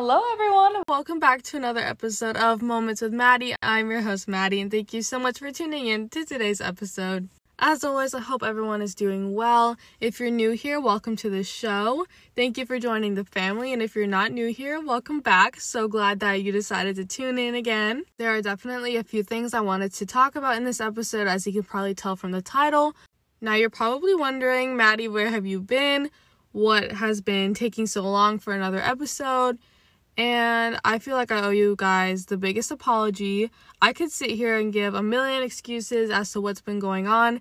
Hello, everyone. Welcome back to another episode of Moments with Maddie. I'm your host, Maddie, and thank you so much for tuning in to today's episode. As always, I hope everyone is doing well. If you're new here, welcome to the show. Thank you for joining the family. And if you're not new here, welcome back. So glad that you decided to tune in again. There are definitely a few things I wanted to talk about in this episode, as you can probably tell from the title. Now, you're probably wondering, Maddie, where have you been? what has been taking so long for another episode. And I feel like I owe you guys the biggest apology. I could sit here and give a million excuses as to what's been going on,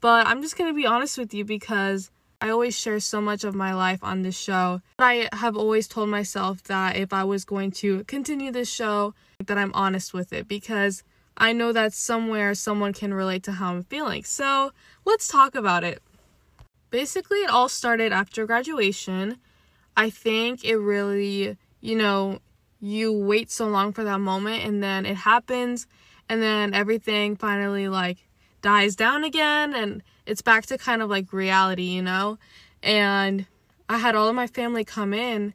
but I'm just going to be honest with you because I always share so much of my life on this show. I have always told myself that if I was going to continue this show, that I'm honest with it because I know that somewhere someone can relate to how I'm feeling. So, let's talk about it basically it all started after graduation. I think it really, you know, you wait so long for that moment and then it happens and then everything finally like dies down again and it's back to kind of like reality, you know? And I had all of my family come in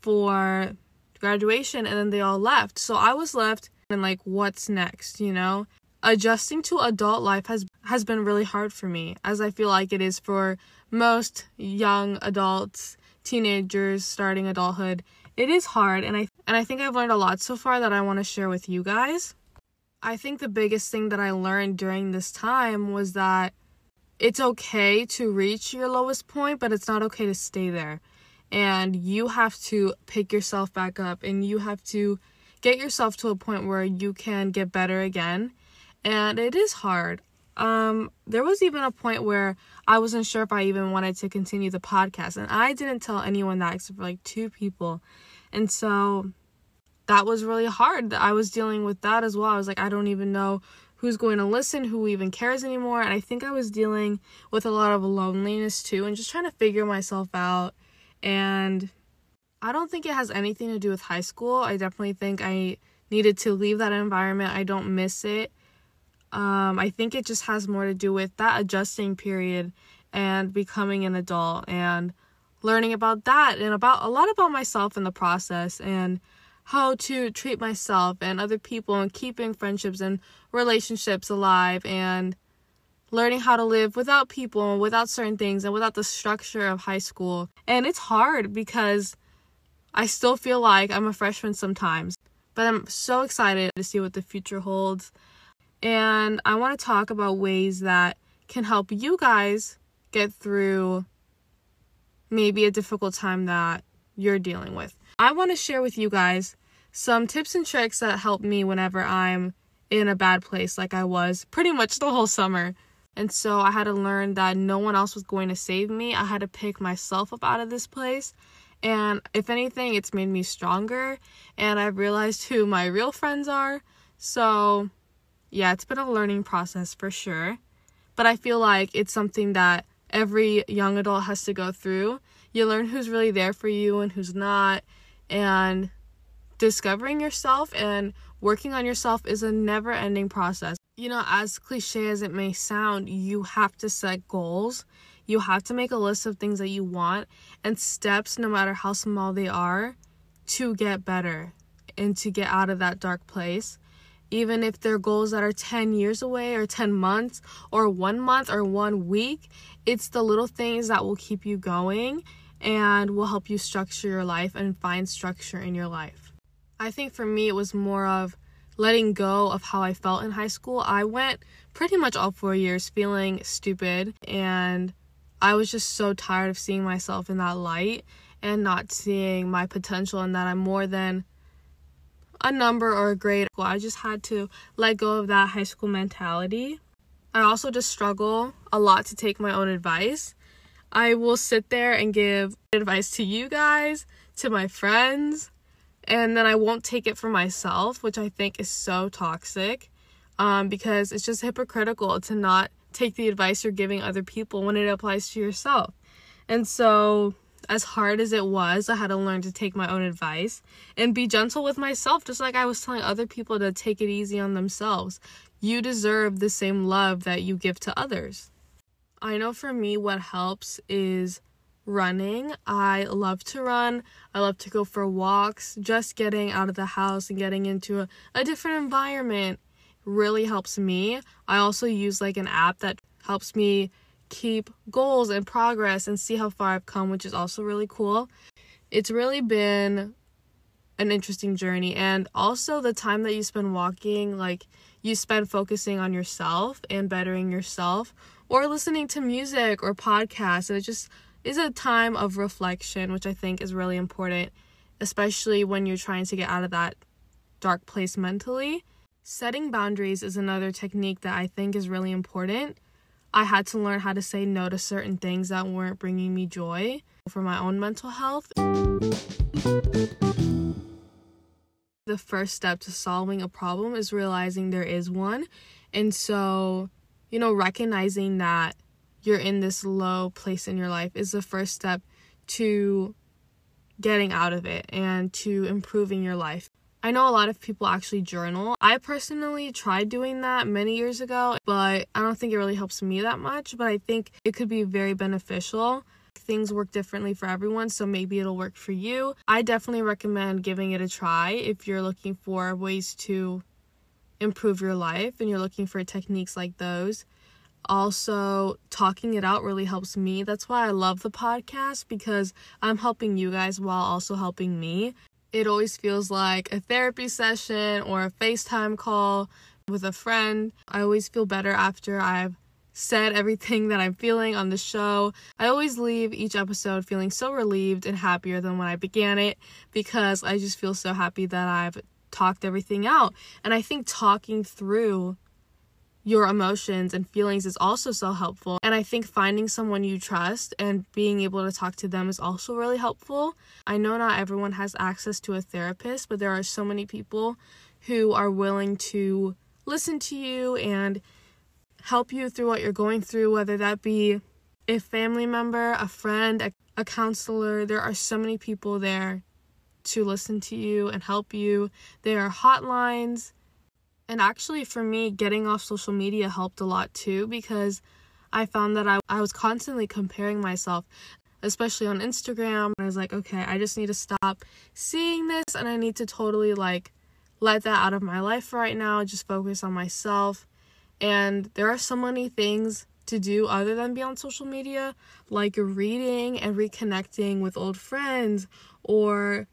for graduation and then they all left. So I was left and like what's next, you know? adjusting to adult life has has been really hard for me as I feel like it is for most young adults, teenagers starting adulthood. It is hard and I and I think I've learned a lot so far that I want to share with you guys. I think the biggest thing that I learned during this time was that it's okay to reach your lowest point, but it's not okay to stay there. And you have to pick yourself back up and you have to get yourself to a point where you can get better again and it is hard. Um, there was even a point where I wasn't sure if I even wanted to continue the podcast, and I didn't tell anyone that except for like two people, and so that was really hard. That I was dealing with that as well. I was like, I don't even know who's going to listen, who even cares anymore, and I think I was dealing with a lot of loneliness too, and just trying to figure myself out. And I don't think it has anything to do with high school. I definitely think I needed to leave that environment. I don't miss it um, I think it just has more to do with that adjusting period and becoming an adult and learning about that and about a lot about myself in the process and how to treat myself and other people and keeping friendships and relationships alive and learning how to live without people and without certain things and without the structure of high school. And it's hard because I still feel like I'm a freshman sometimes, but I'm so excited to see what the future holds and I want to talk about ways that can help you guys get through maybe a difficult time that you're dealing with. I want to share with you guys some tips and tricks that help me whenever I'm in a bad place, like I was pretty much the whole summer. And so I had to learn that no one else was going to save me. I had to pick myself up out of this place. And if anything, it's made me stronger. And I've realized who my real friends are. So yeah, it's been a learning process for sure. But I feel like it's something that every young adult has to go through. You learn who's really there for you and who's not. And discovering yourself and working on yourself is a never ending process. You know, as cliche as it may sound, you have to set goals. You have to make a list of things that you want and steps, no matter how small they are, to get better and to get out of that dark place even if they're goals that are 10 years away or 10 months or one month or one week, it's the little things that will keep you going and will help you structure your life and find structure in your life. I think for me, it was more of letting go of how I felt in high school. I went pretty much all four years feeling stupid, and I was just so tired of seeing myself in that light and not seeing my potential and that I'm more than a number or a grade. Well, I just had to let go of that high school mentality. I also just struggle a lot to take my own advice. I will sit there and give advice to you guys, to my friends, and then I won't take it for myself, which I think is so toxic um, because it's just hypocritical to not take the advice you're giving other people when it applies to yourself. And so as hard as it was, I had to learn to take my own advice and be gentle with myself, just like I was telling other people to take it easy on themselves. You deserve the same love that you give to others. I know for me, what helps is running. I love to run. I love to go for walks. Just getting out of the house and getting into a, a different environment really helps me. I also use like an app that helps me keep goals and progress and see how far I've come, which is also really cool. It's really been an interesting journey. And also the time that you spend walking like you spend focusing on yourself and bettering yourself or listening to music or podcasts. And it just is a time of reflection which i think is really important especially when you're trying to get out of that dark place mentally. Setting boundaries is another technique that i think is really important i had to learn how to say no to certain things that weren't bringing me joy for my own mental health the first step to solving a problem is realizing there is one. And so, you know, recognizing that you're in this low place in your life is the first step to getting out of it and to improving your life. I know a lot of people actually journal. I personally tried doing that many years ago, but I don't think it really helps me that much. But I think it could be very beneficial things work differently for everyone, so maybe it'll work for you. I definitely recommend giving it a try if you're looking for ways to improve your life and you're looking for techniques like those. Also, talking it out really helps me. That's why I love the podcast because I'm helping you guys while also helping me. It always feels like a therapy session or a FaceTime call with a friend. I always feel better after I've said everything that I'm feeling on the show. I always leave each episode feeling so relieved and happier than when I began it because I just feel so happy that I've talked everything out. And I think talking through your emotions and feelings is also so helpful. And I think finding someone you trust and being able to talk to them is also really helpful. I know not everyone has access to a therapist, but there are so many people who are willing to listen to you and help you through what you're going through, whether that be a family member, a friend, a, a counselor. There are so many people there to listen to you and help you. There are hotlines. And actually, for me, getting off social media helped a lot too because I found that I, I was constantly comparing myself, especially on Instagram. I was like, okay, I just need to stop seeing this and I need to totally like let that out of my life right now, just focus on myself and there are so many things to do other than be on social media, like reading and reconnecting with old friends or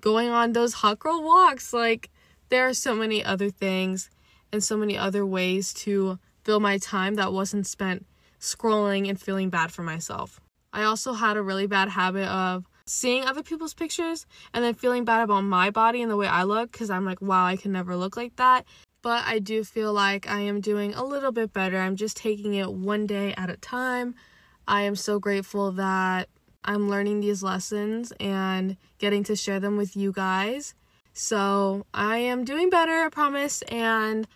going on those hot girl walks. Like, there are so many other things and so many other ways to fill my time that wasn't spent scrolling and feeling bad for myself. I also had a really bad habit of seeing other people's pictures and then feeling bad about my body and the way I look because I'm like, wow, I can never look like that but I do feel like I am doing a little bit better. I'm just taking it one day at a time. I am so grateful that I'm learning these lessons and getting to share them with you guys. So I am doing better, I promise. And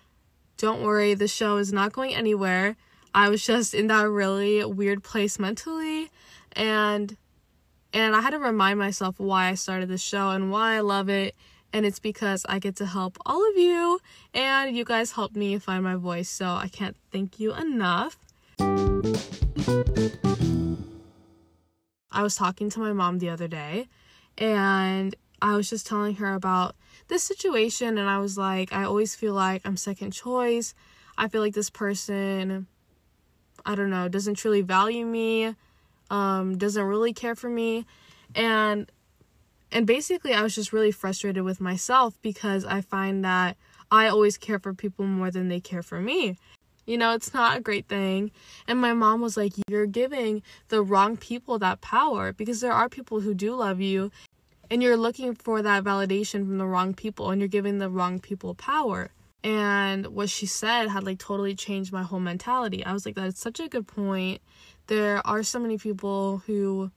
don't worry, the show is not going anywhere. I was just in that really weird place mentally and and I had to remind myself why I started the show and why I love it and it's because I get to help all of you and you guys help me find my voice so I can't thank you enough. I was talking to my mom the other day and I was just telling her about this situation and I was like I always feel like I'm second choice. I feel like this person I don't know, doesn't truly value me, um doesn't really care for me and and basically, I was just really frustrated with myself because I find that I always care for people more than they care for me. You know, it's not a great thing. And my mom was like, You're giving the wrong people that power because there are people who do love you and you're looking for that validation from the wrong people and you're giving the wrong people power. And what she said had like totally changed my whole mentality. I was like, That's such a good point. There are so many people who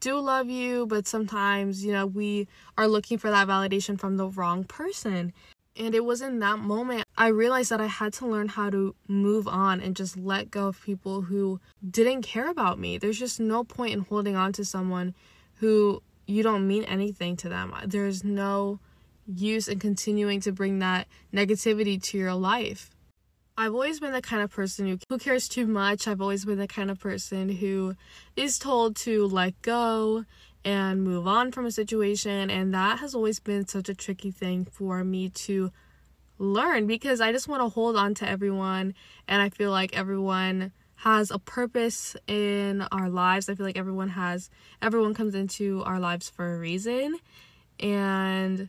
do love you, but sometimes, you know, we are looking for that validation from the wrong person. And it was in that moment I realized that I had to learn how to move on and just let go of people who didn't care about me. There's just no point in holding on to someone who you don't mean anything to them. There's no use in continuing to bring that negativity to your life. I've always been the kind of person who, who cares too much. I've always been the kind of person who is told to let go and move on from a situation. And that has always been such a tricky thing for me to learn because I just want to hold on to everyone. And I feel like everyone has a purpose in our lives. I feel like everyone has, everyone comes into our lives for a reason. And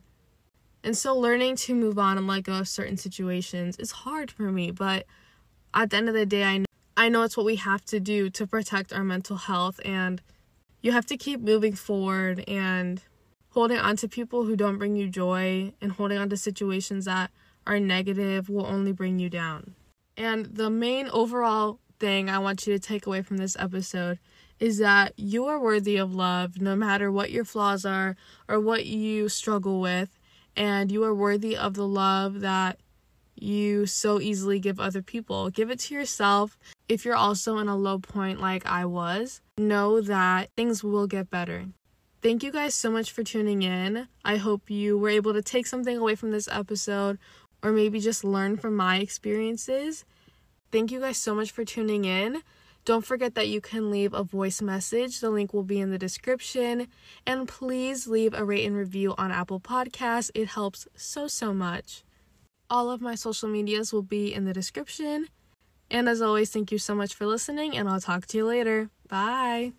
and so learning to move on and let go of certain situations is hard for me, but at the end of the day, I know, I know it's what we have to do to protect our mental health and you have to keep moving forward and holding on to people who don't bring you joy and holding on to situations that are negative will only bring you down. And the main overall thing I want you to take away from this episode is that you are worthy of love no matter what your flaws are or what you struggle with and you are worthy of the love that you so easily give other people. Give it to yourself. If you're also in a low point like I was, know that things will get better. Thank you guys so much for tuning in. I hope you were able to take something away from this episode or maybe just learn from my experiences. Thank you guys so much for tuning in. Don't forget that you can leave a voice message. The link will be in the description. And please leave a rate and review on Apple Podcasts. It helps so, so much. All of my social medias will be in the description. And as always, thank you so much for listening, and I'll talk to you later. Bye.